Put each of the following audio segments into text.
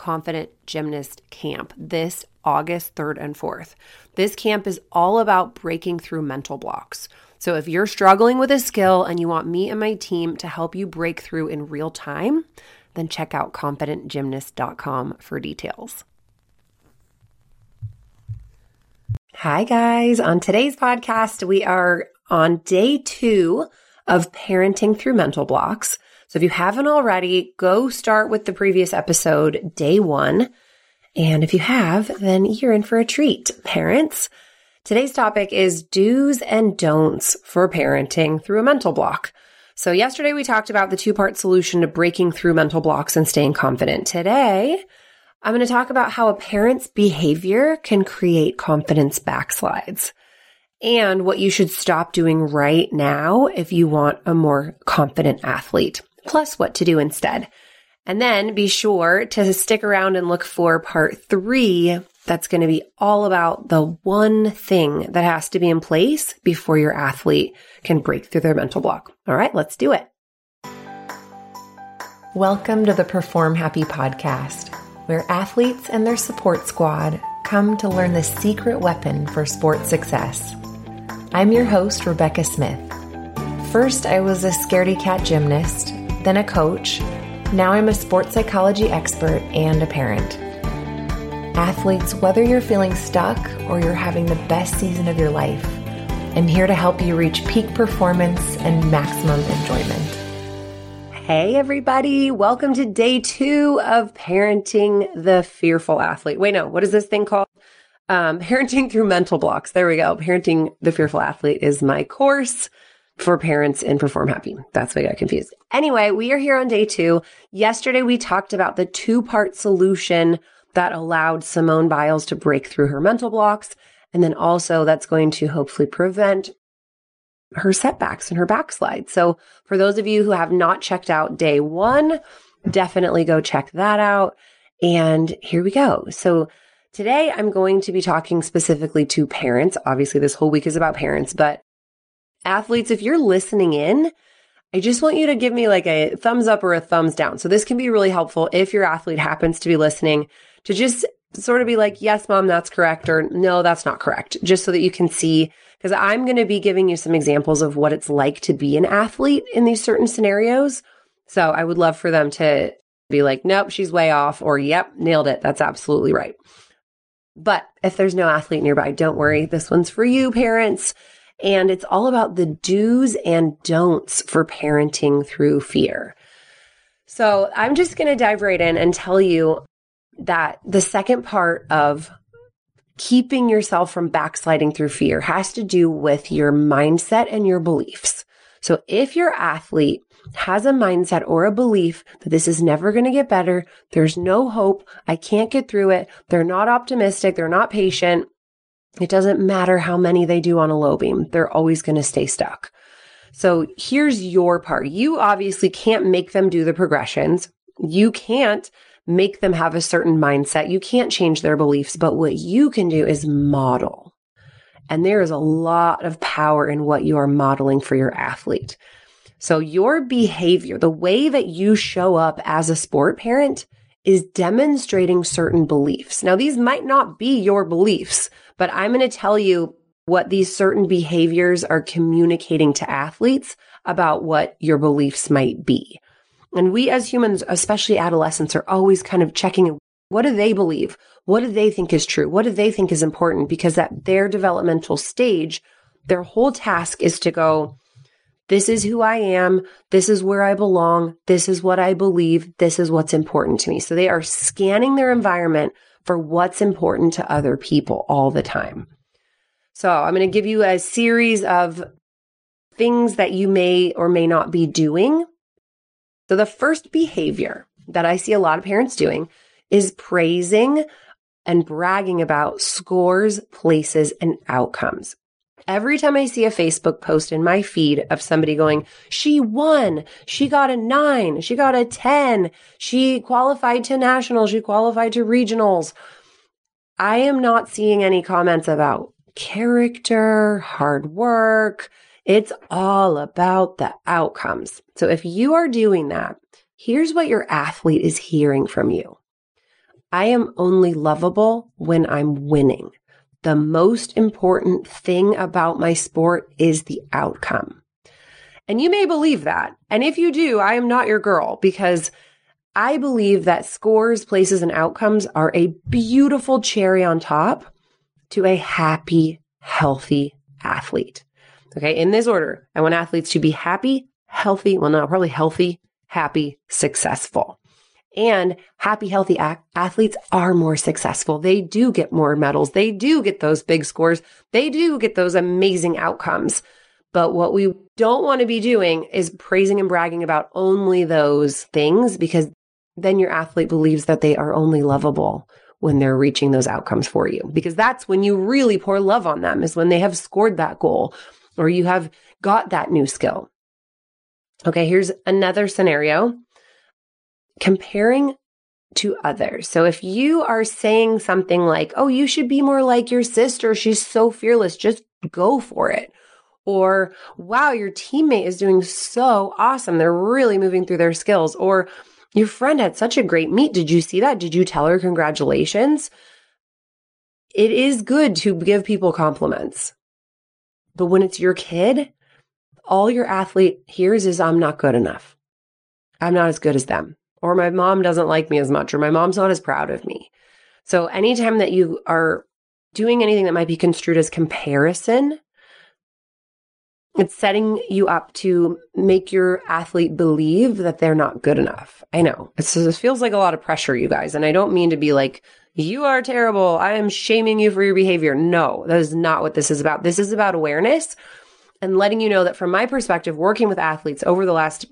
Confident Gymnast Camp this August 3rd and 4th. This camp is all about breaking through mental blocks. So if you're struggling with a skill and you want me and my team to help you break through in real time, then check out confidentgymnast.com for details. Hi, guys. On today's podcast, we are on day two of parenting through mental blocks. So if you haven't already, go start with the previous episode, day one. And if you have, then you're in for a treat. Parents, today's topic is do's and don'ts for parenting through a mental block. So yesterday we talked about the two part solution to breaking through mental blocks and staying confident. Today, I'm going to talk about how a parent's behavior can create confidence backslides and what you should stop doing right now if you want a more confident athlete plus what to do instead. And then be sure to stick around and look for part three. That's going to be all about the one thing that has to be in place before your athlete can break through their mental block. All right, let's do it. Welcome to the Perform Happy podcast, where athletes and their support squad come to learn the secret weapon for sports success. I'm your host, Rebecca Smith. First, I was a scaredy cat gymnast then a coach. Now I'm a sports psychology expert and a parent. Athletes, whether you're feeling stuck or you're having the best season of your life, I'm here to help you reach peak performance and maximum enjoyment. Hey, everybody. Welcome to day two of Parenting the Fearful Athlete. Wait, no, what is this thing called? Um, parenting through mental blocks. There we go. Parenting the Fearful Athlete is my course for parents in Perform Happy. That's why I got confused. Anyway, we are here on day two. Yesterday, we talked about the two part solution that allowed Simone Biles to break through her mental blocks. And then also that's going to hopefully prevent her setbacks and her backslide. So for those of you who have not checked out day one, definitely go check that out. And here we go. So today I'm going to be talking specifically to parents. Obviously, this whole week is about parents, but athletes, if you're listening in, I just want you to give me like a thumbs up or a thumbs down. So this can be really helpful if your athlete happens to be listening to just sort of be like, yes, mom, that's correct. Or no, that's not correct. Just so that you can see, because I'm going to be giving you some examples of what it's like to be an athlete in these certain scenarios. So I would love for them to be like, nope, she's way off or yep, nailed it. That's absolutely right. But if there's no athlete nearby, don't worry. This one's for you, parents. And it's all about the do's and don'ts for parenting through fear. So I'm just going to dive right in and tell you that the second part of keeping yourself from backsliding through fear has to do with your mindset and your beliefs. So if your athlete has a mindset or a belief that this is never going to get better, there's no hope, I can't get through it, they're not optimistic, they're not patient, it doesn't matter how many they do on a low beam. They're always going to stay stuck. So here's your part. You obviously can't make them do the progressions. You can't make them have a certain mindset. You can't change their beliefs, but what you can do is model. And there is a lot of power in what you are modeling for your athlete. So your behavior, the way that you show up as a sport parent is demonstrating certain beliefs. Now, these might not be your beliefs, but I'm going to tell you what these certain behaviors are communicating to athletes about what your beliefs might be. And we as humans, especially adolescents, are always kind of checking what do they believe? What do they think is true? What do they think is important? Because at their developmental stage, their whole task is to go, this is who I am. This is where I belong. This is what I believe. This is what's important to me. So they are scanning their environment for what's important to other people all the time. So I'm going to give you a series of things that you may or may not be doing. So the first behavior that I see a lot of parents doing is praising and bragging about scores, places, and outcomes. Every time I see a Facebook post in my feed of somebody going, she won, she got a nine, she got a 10, she qualified to nationals, she qualified to regionals. I am not seeing any comments about character, hard work. It's all about the outcomes. So if you are doing that, here's what your athlete is hearing from you. I am only lovable when I'm winning. The most important thing about my sport is the outcome. And you may believe that. And if you do, I am not your girl because I believe that scores, places, and outcomes are a beautiful cherry on top to a happy, healthy athlete. Okay. In this order, I want athletes to be happy, healthy. Well, no, probably healthy, happy, successful. And happy, healthy athletes are more successful. They do get more medals. They do get those big scores. They do get those amazing outcomes. But what we don't want to be doing is praising and bragging about only those things because then your athlete believes that they are only lovable when they're reaching those outcomes for you. Because that's when you really pour love on them is when they have scored that goal or you have got that new skill. Okay, here's another scenario comparing to others. So if you are saying something like, oh, you should be more like your sister, she's so fearless, just go for it. Or, wow, your teammate is doing so awesome. They're really moving through their skills. Or, your friend had such a great meet. Did you see that? Did you tell her congratulations? It is good to give people compliments. But when it's your kid, all your athlete hears is, I'm not good enough. I'm not as good as them or my mom doesn't like me as much, or my mom's not as proud of me. So anytime that you are doing anything that might be construed as comparison, it's setting you up to make your athlete believe that they're not good enough. I know. It feels like a lot of pressure, you guys. And I don't mean to be like, you are terrible. I am shaming you for your behavior. No, that is not what this is about. This is about awareness and letting you know that from my perspective, working with athletes over the last,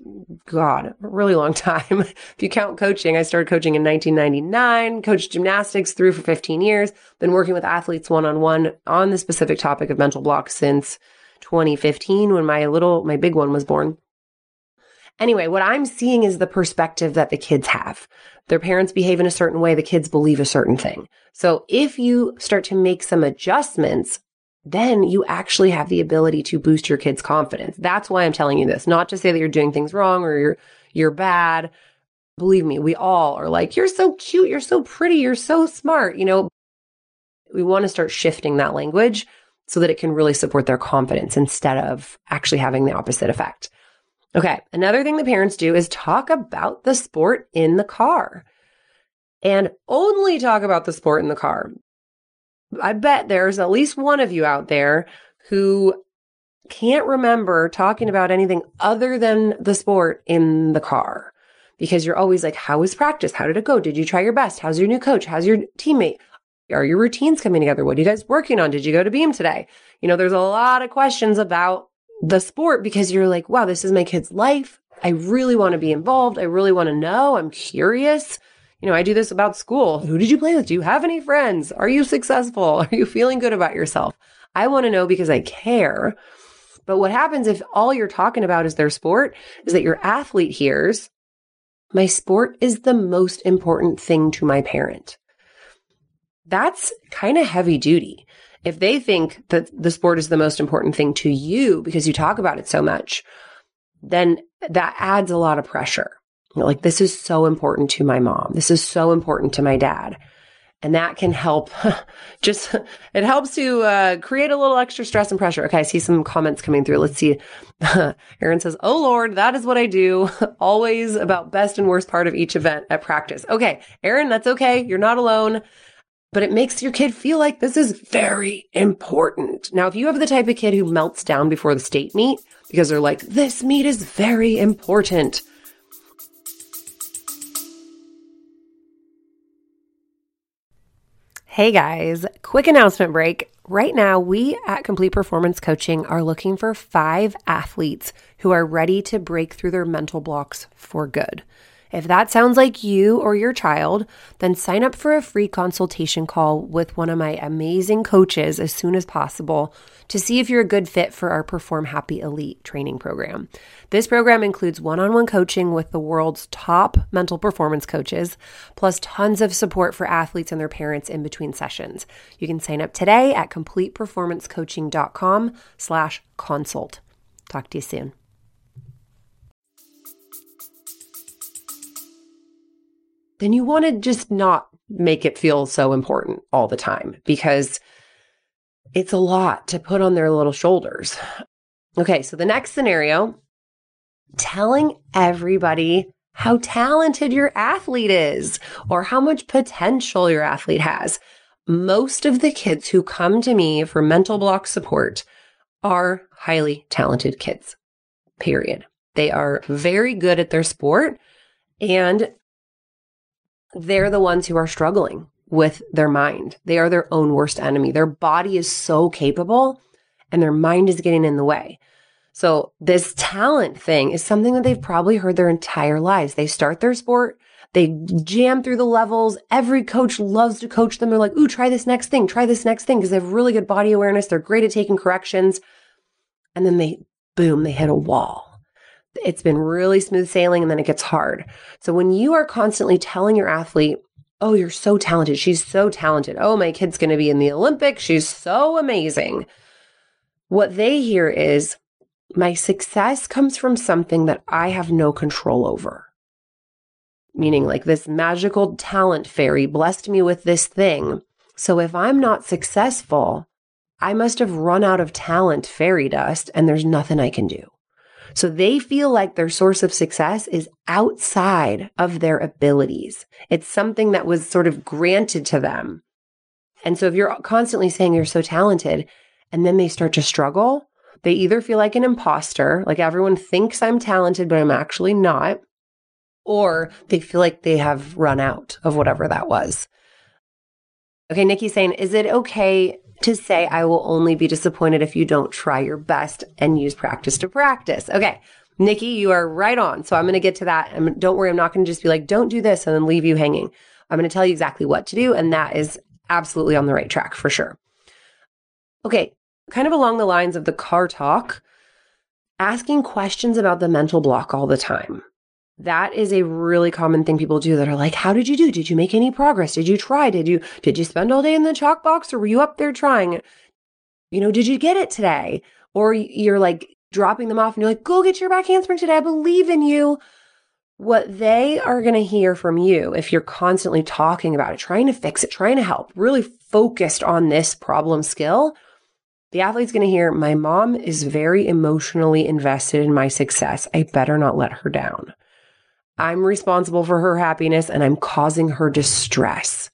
God, really long time. if you count coaching, I started coaching in 1999, coached gymnastics through for 15 years, been working with athletes one on one on the specific topic of mental blocks since 2015 when my little, my big one was born. Anyway, what I'm seeing is the perspective that the kids have. Their parents behave in a certain way, the kids believe a certain thing. So if you start to make some adjustments then you actually have the ability to boost your kids' confidence. That's why I'm telling you this, not to say that you're doing things wrong or you're, you're bad. Believe me, we all are like, you're so cute. You're so pretty. You're so smart. You know, we want to start shifting that language so that it can really support their confidence instead of actually having the opposite effect. Okay. Another thing the parents do is talk about the sport in the car and only talk about the sport in the car. I bet there's at least one of you out there who can't remember talking about anything other than the sport in the car because you're always like, how was practice? How did it go? Did you try your best? How's your new coach? How's your teammate? Are your routines coming together? What are you guys working on? Did you go to Beam today? You know, there's a lot of questions about the sport because you're like, wow, this is my kid's life. I really want to be involved. I really want to know. I'm curious. You know, I do this about school. Who did you play with? Do you have any friends? Are you successful? Are you feeling good about yourself? I want to know because I care. But what happens if all you're talking about is their sport is that your athlete hears, my sport is the most important thing to my parent. That's kind of heavy duty. If they think that the sport is the most important thing to you because you talk about it so much, then that adds a lot of pressure. Like, this is so important to my mom. This is so important to my dad. And that can help just, it helps to uh, create a little extra stress and pressure. Okay, I see some comments coming through. Let's see. Aaron says, Oh Lord, that is what I do. Always about best and worst part of each event at practice. Okay, Aaron, that's okay. You're not alone but it makes your kid feel like this is very important. Now, if you have the type of kid who melts down before the state meet because they're like, this meet is very important, Hey guys, quick announcement break. Right now, we at Complete Performance Coaching are looking for five athletes who are ready to break through their mental blocks for good. If that sounds like you or your child, then sign up for a free consultation call with one of my amazing coaches as soon as possible to see if you're a good fit for our Perform Happy Elite training program. This program includes one on one coaching with the world's top mental performance coaches, plus tons of support for athletes and their parents in between sessions. You can sign up today at completeperformancecoaching.com slash consult. Talk to you soon. Then you want to just not make it feel so important all the time because it's a lot to put on their little shoulders. Okay, so the next scenario telling everybody how talented your athlete is or how much potential your athlete has. Most of the kids who come to me for mental block support are highly talented kids, period. They are very good at their sport and they're the ones who are struggling with their mind. They are their own worst enemy. Their body is so capable and their mind is getting in the way. So, this talent thing is something that they've probably heard their entire lives. They start their sport, they jam through the levels. Every coach loves to coach them. They're like, ooh, try this next thing, try this next thing, because they have really good body awareness. They're great at taking corrections. And then they, boom, they hit a wall it's been really smooth sailing and then it gets hard. So when you are constantly telling your athlete, Oh, you're so talented. She's so talented. Oh, my kid's going to be in the Olympics. She's so amazing. What they hear is, My success comes from something that I have no control over. Meaning, like this magical talent fairy blessed me with this thing. So if I'm not successful, I must have run out of talent fairy dust and there's nothing I can do. So they feel like their source of success is outside of their abilities. It's something that was sort of granted to them. And so if you're constantly saying you're so talented and then they start to struggle, they either feel like an imposter, like everyone thinks I'm talented, but I'm actually not, or they feel like they have run out of whatever that was. Okay, Nikki's saying, is it okay to say, I will only be disappointed if you don't try your best and use practice to practice. Okay. Nikki, you are right on. So I'm going to get to that. And don't worry, I'm not going to just be like, don't do this and then leave you hanging. I'm going to tell you exactly what to do. And that is absolutely on the right track for sure. Okay. Kind of along the lines of the car talk, asking questions about the mental block all the time. That is a really common thing people do that are like, how did you do? Did you make any progress? Did you try? Did you, did you spend all day in the chalk box or were you up there trying? You know, did you get it today? Or you're like dropping them off and you're like, go get your back handspring today. I believe in you. What they are going to hear from you if you're constantly talking about it, trying to fix it, trying to help, really focused on this problem skill, the athlete's going to hear, my mom is very emotionally invested in my success. I better not let her down. I'm responsible for her happiness and I'm causing her distress.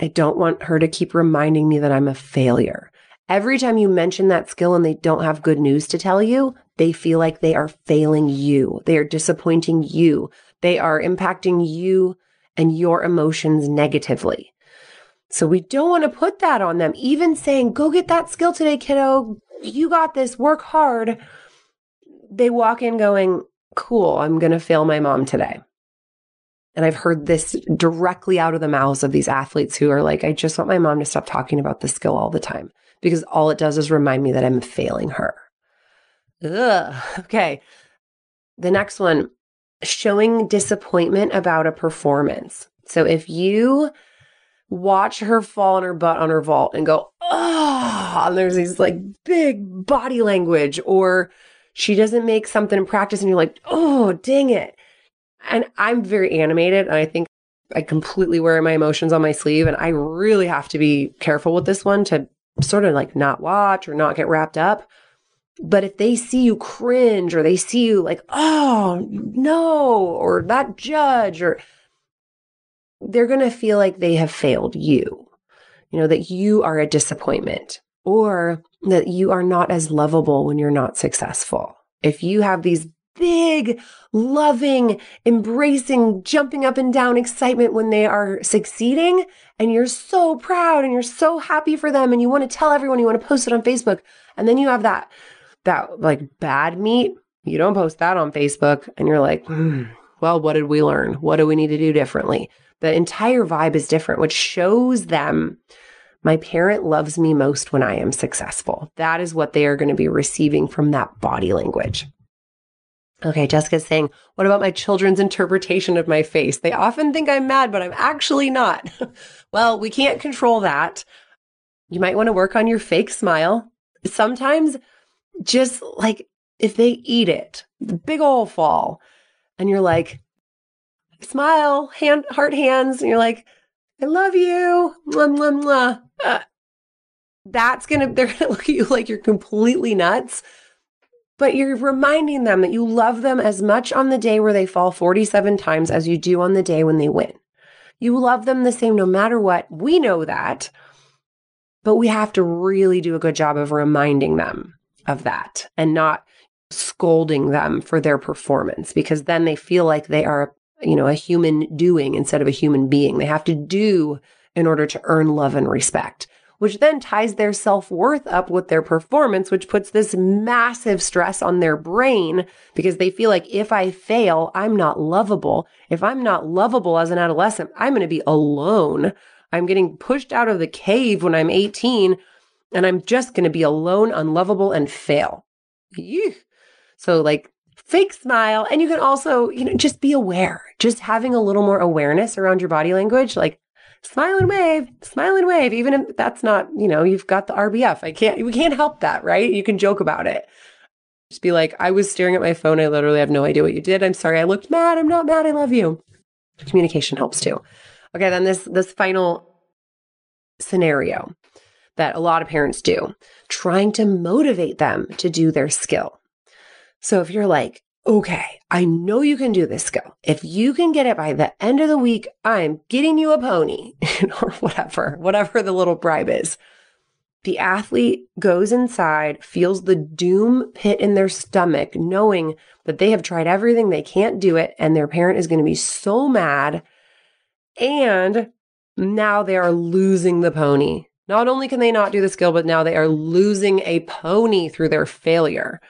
I don't want her to keep reminding me that I'm a failure. Every time you mention that skill and they don't have good news to tell you, they feel like they are failing you. They are disappointing you. They are impacting you and your emotions negatively. So we don't want to put that on them. Even saying, go get that skill today, kiddo. You got this. Work hard. They walk in going, cool, I'm going to fail my mom today. And I've heard this directly out of the mouths of these athletes who are like, I just want my mom to stop talking about this skill all the time because all it does is remind me that I'm failing her. Ugh. Okay. The next one showing disappointment about a performance. So if you watch her fall on her butt on her vault and go, oh, and there's these like big body language, or she doesn't make something in practice and you're like, oh, dang it. And I'm very animated. And I think I completely wear my emotions on my sleeve. And I really have to be careful with this one to sort of like not watch or not get wrapped up. But if they see you cringe or they see you like, oh, no, or that judge, or they're going to feel like they have failed you, you know, that you are a disappointment or that you are not as lovable when you're not successful. If you have these big, loving, embracing, jumping up and down excitement when they are succeeding, and you're so proud and you're so happy for them, and you want to tell everyone, you want to post it on Facebook, and then you have that, that like bad meet, you don't post that on Facebook, and you're like, hmm, Well, what did we learn? What do we need to do differently? The entire vibe is different, which shows them my parent loves me most when I am successful. That is what they are going to be receiving from that body language. Okay, Jessica's saying, What about my children's interpretation of my face? They often think I'm mad, but I'm actually not. well, we can't control that. You might want to work on your fake smile. Sometimes, just like if they eat it, the big old fall, and you're like, smile, hand, heart hands, and you're like, I love you. Mwah, mwah, mwah. Uh, that's gonna, they're gonna look at you like you're completely nuts. But you're reminding them that you love them as much on the day where they fall 47 times as you do on the day when they win. You love them the same no matter what. We know that. But we have to really do a good job of reminding them of that and not scolding them for their performance because then they feel like they are you know, a human doing instead of a human being. They have to do in order to earn love and respect, which then ties their self worth up with their performance, which puts this massive stress on their brain because they feel like if I fail, I'm not lovable. If I'm not lovable as an adolescent, I'm going to be alone. I'm getting pushed out of the cave when I'm 18 and I'm just going to be alone, unlovable, and fail. So, like, fake smile. And you can also, you know, just be aware, just having a little more awareness around your body language, like smile and wave, smile and wave, even if that's not, you know, you've got the RBF. I can't, we can't help that, right? You can joke about it. Just be like, I was staring at my phone. I literally have no idea what you did. I'm sorry. I looked mad. I'm not mad. I love you. Communication helps too. Okay. Then this, this final scenario that a lot of parents do, trying to motivate them to do their skill. So if you're like, okay, I know you can do this skill. If you can get it by the end of the week, I'm getting you a pony or whatever, whatever the little bribe is. The athlete goes inside, feels the doom pit in their stomach, knowing that they have tried everything, they can't do it, and their parent is going to be so mad. And now they are losing the pony. Not only can they not do the skill, but now they are losing a pony through their failure.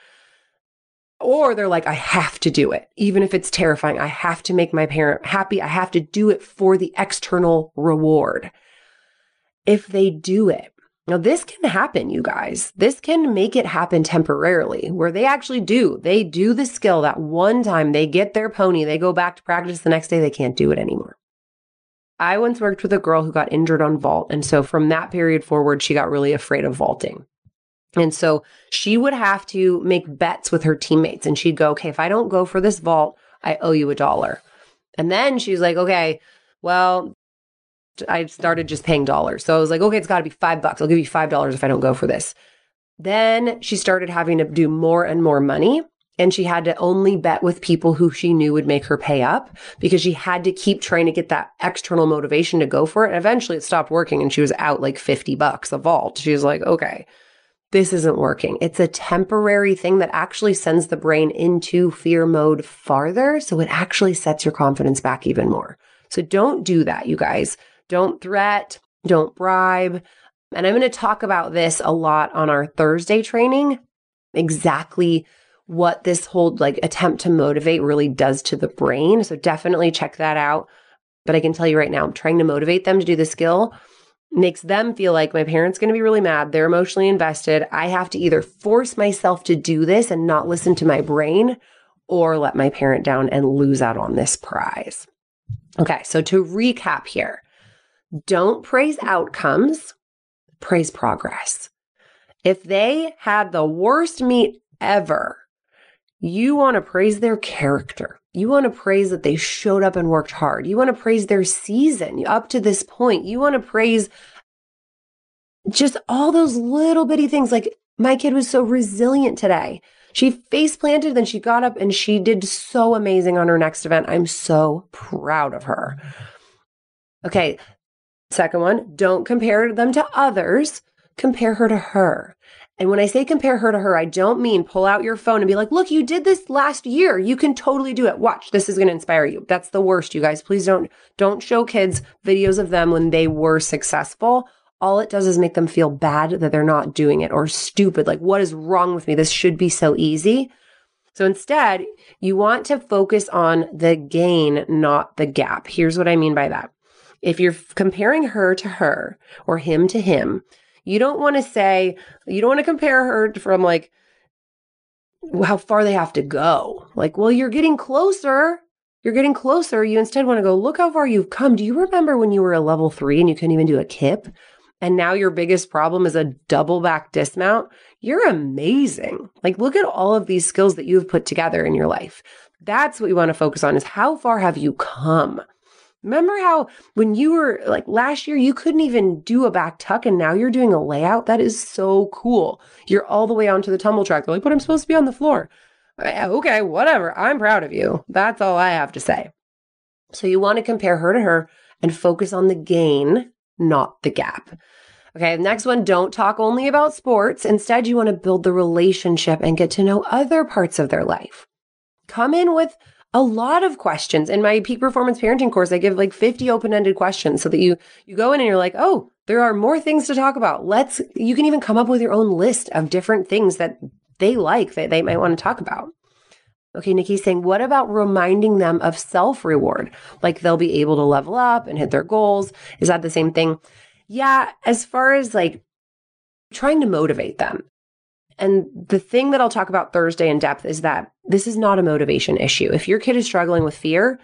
Or they're like, I have to do it. Even if it's terrifying, I have to make my parent happy. I have to do it for the external reward. If they do it, now this can happen, you guys. This can make it happen temporarily where they actually do. They do the skill that one time they get their pony, they go back to practice the next day, they can't do it anymore. I once worked with a girl who got injured on vault. And so from that period forward, she got really afraid of vaulting. And so she would have to make bets with her teammates and she'd go, okay, if I don't go for this vault, I owe you a dollar. And then she was like, okay, well, I started just paying dollars. So I was like, okay, it's got to be five bucks. I'll give you five dollars if I don't go for this. Then she started having to do more and more money. And she had to only bet with people who she knew would make her pay up because she had to keep trying to get that external motivation to go for it. And eventually it stopped working and she was out like 50 bucks a vault. She was like, okay, this isn't working. It's a temporary thing that actually sends the brain into fear mode farther. So it actually sets your confidence back even more. So don't do that, you guys. Don't threat, don't bribe. And I'm going to talk about this a lot on our Thursday training. Exactly what this whole like attempt to motivate really does to the brain. So definitely check that out. But I can tell you right now, I'm trying to motivate them to do the skill makes them feel like my parents going to be really mad. They're emotionally invested. I have to either force myself to do this and not listen to my brain or let my parent down and lose out on this prize. Okay. So to recap here, don't praise outcomes, praise progress. If they had the worst meet ever, you want to praise their character. You want to praise that they showed up and worked hard. You want to praise their season up to this point. You want to praise just all those little bitty things. Like my kid was so resilient today. She face planted, then she got up and she did so amazing on her next event. I'm so proud of her. Okay. Second one, don't compare them to others. Compare her to her. And when I say compare her to her, I don't mean pull out your phone and be like, look, you did this last year. You can totally do it. Watch. This is going to inspire you. That's the worst, you guys. Please don't, don't show kids videos of them when they were successful. All it does is make them feel bad that they're not doing it or stupid. Like, what is wrong with me? This should be so easy. So instead, you want to focus on the gain, not the gap. Here's what I mean by that. If you're comparing her to her or him to him, you don't want to say, you don't want to compare her from like how far they have to go. Like, well, you're getting closer. You're getting closer. You instead want to go, look how far you've come. Do you remember when you were a level three and you couldn't even do a kip? And now your biggest problem is a double back dismount. You're amazing. Like, look at all of these skills that you've put together in your life. That's what you want to focus on is how far have you come? Remember how when you were like last year, you couldn't even do a back tuck and now you're doing a layout? That is so cool. You're all the way onto the tumble track. They're like, but I'm supposed to be on the floor. Okay, whatever. I'm proud of you. That's all I have to say. So you want to compare her to her and focus on the gain, not the gap. Okay, next one, don't talk only about sports. Instead, you want to build the relationship and get to know other parts of their life. Come in with a lot of questions. In my peak performance parenting course, I give like 50 open-ended questions so that you you go in and you're like, "Oh, there are more things to talk about. Let's you can even come up with your own list of different things that they like that they might want to talk about." Okay, Nikki's saying, what about reminding them of self reward? Like they'll be able to level up and hit their goals. Is that the same thing? Yeah, as far as like trying to motivate them. And the thing that I'll talk about Thursday in depth is that this is not a motivation issue. If your kid is struggling with fear,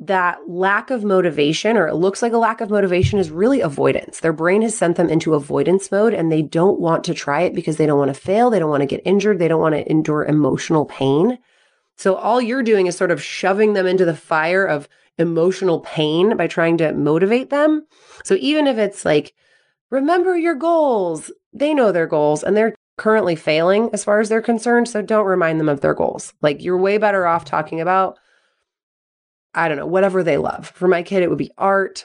that lack of motivation, or it looks like a lack of motivation, is really avoidance. Their brain has sent them into avoidance mode and they don't want to try it because they don't want to fail. They don't want to get injured. They don't want to endure emotional pain. So all you're doing is sort of shoving them into the fire of emotional pain by trying to motivate them. So even if it's like, remember your goals, they know their goals and they're currently failing as far as they're concerned. So don't remind them of their goals. Like you're way better off talking about, I don't know, whatever they love. For my kid, it would be art.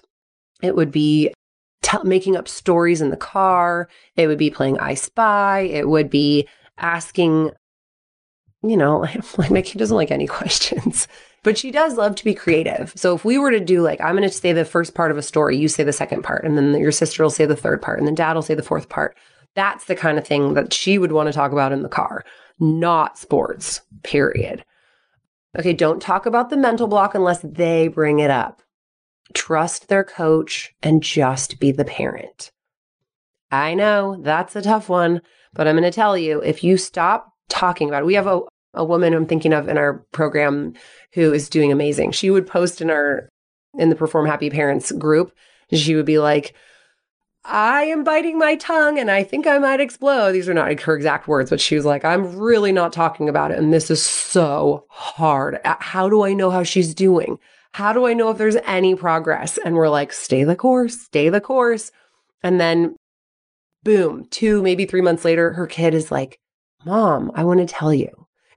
It would be t- making up stories in the car. It would be playing I Spy. It would be asking, you know, like my kid doesn't like any questions, but she does love to be creative. So if we were to do like, I'm going to say the first part of a story, you say the second part, and then your sister will say the third part, and then dad will say the fourth part. That's the kind of thing that she would want to talk about in the car, not sports, period. Okay, don't talk about the mental block unless they bring it up. Trust their coach and just be the parent. I know that's a tough one, but I'm going to tell you if you stop talking about it, we have a, a woman I'm thinking of in our program who is doing amazing. She would post in our, in the Perform Happy Parents group, she would be like, I am biting my tongue and I think I might explode. These are not her exact words, but she was like, I'm really not talking about it. And this is so hard. Uh, how do I know how she's doing? How do I know if there's any progress? And we're like, stay the course, stay the course. And then boom, two, maybe three months later, her kid is like, Mom, I want to tell you.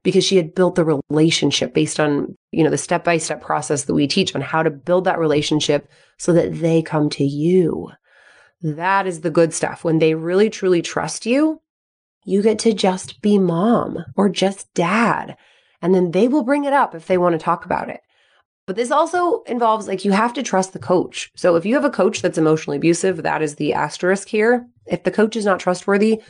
Because she had built the relationship based on, you know, the step by step process that we teach on how to build that relationship so that they come to you that is the good stuff. When they really truly trust you, you get to just be mom or just dad. And then they will bring it up if they want to talk about it. But this also involves like you have to trust the coach. So if you have a coach that's emotionally abusive, that is the asterisk here. If the coach is not trustworthy,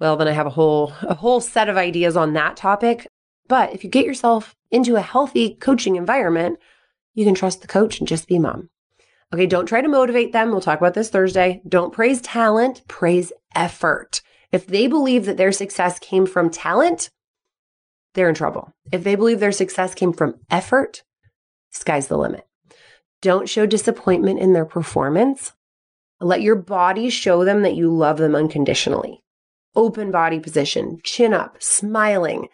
well then I have a whole a whole set of ideas on that topic. But if you get yourself into a healthy coaching environment, you can trust the coach and just be mom. Okay, don't try to motivate them. We'll talk about this Thursday. Don't praise talent, praise effort. If they believe that their success came from talent, they're in trouble. If they believe their success came from effort, sky's the limit. Don't show disappointment in their performance. Let your body show them that you love them unconditionally. Open body position, chin up, smiling.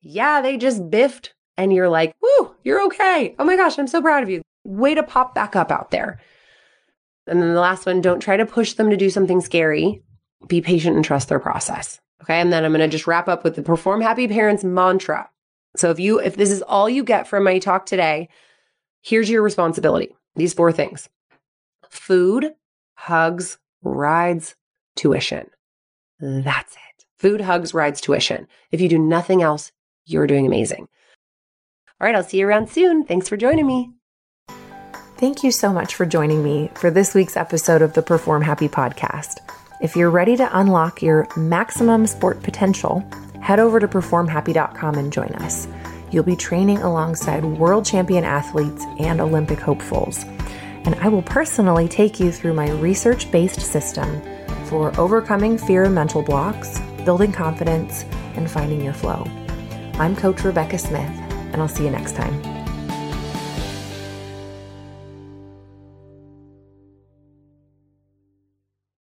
Yeah, they just biffed, and you're like, woo, you're okay. Oh my gosh, I'm so proud of you way to pop back up out there. And then the last one, don't try to push them to do something scary. Be patient and trust their process. Okay. And then I'm going to just wrap up with the perform happy parents mantra. So if you, if this is all you get from my talk today, here's your responsibility. These four things food, hugs, rides, tuition. That's it. Food, hugs, rides, tuition. If you do nothing else, you're doing amazing. All right. I'll see you around soon. Thanks for joining me. Thank you so much for joining me for this week's episode of the Perform Happy podcast. If you're ready to unlock your maximum sport potential, head over to performhappy.com and join us. You'll be training alongside world champion athletes and Olympic hopefuls. And I will personally take you through my research based system for overcoming fear and mental blocks, building confidence, and finding your flow. I'm Coach Rebecca Smith, and I'll see you next time.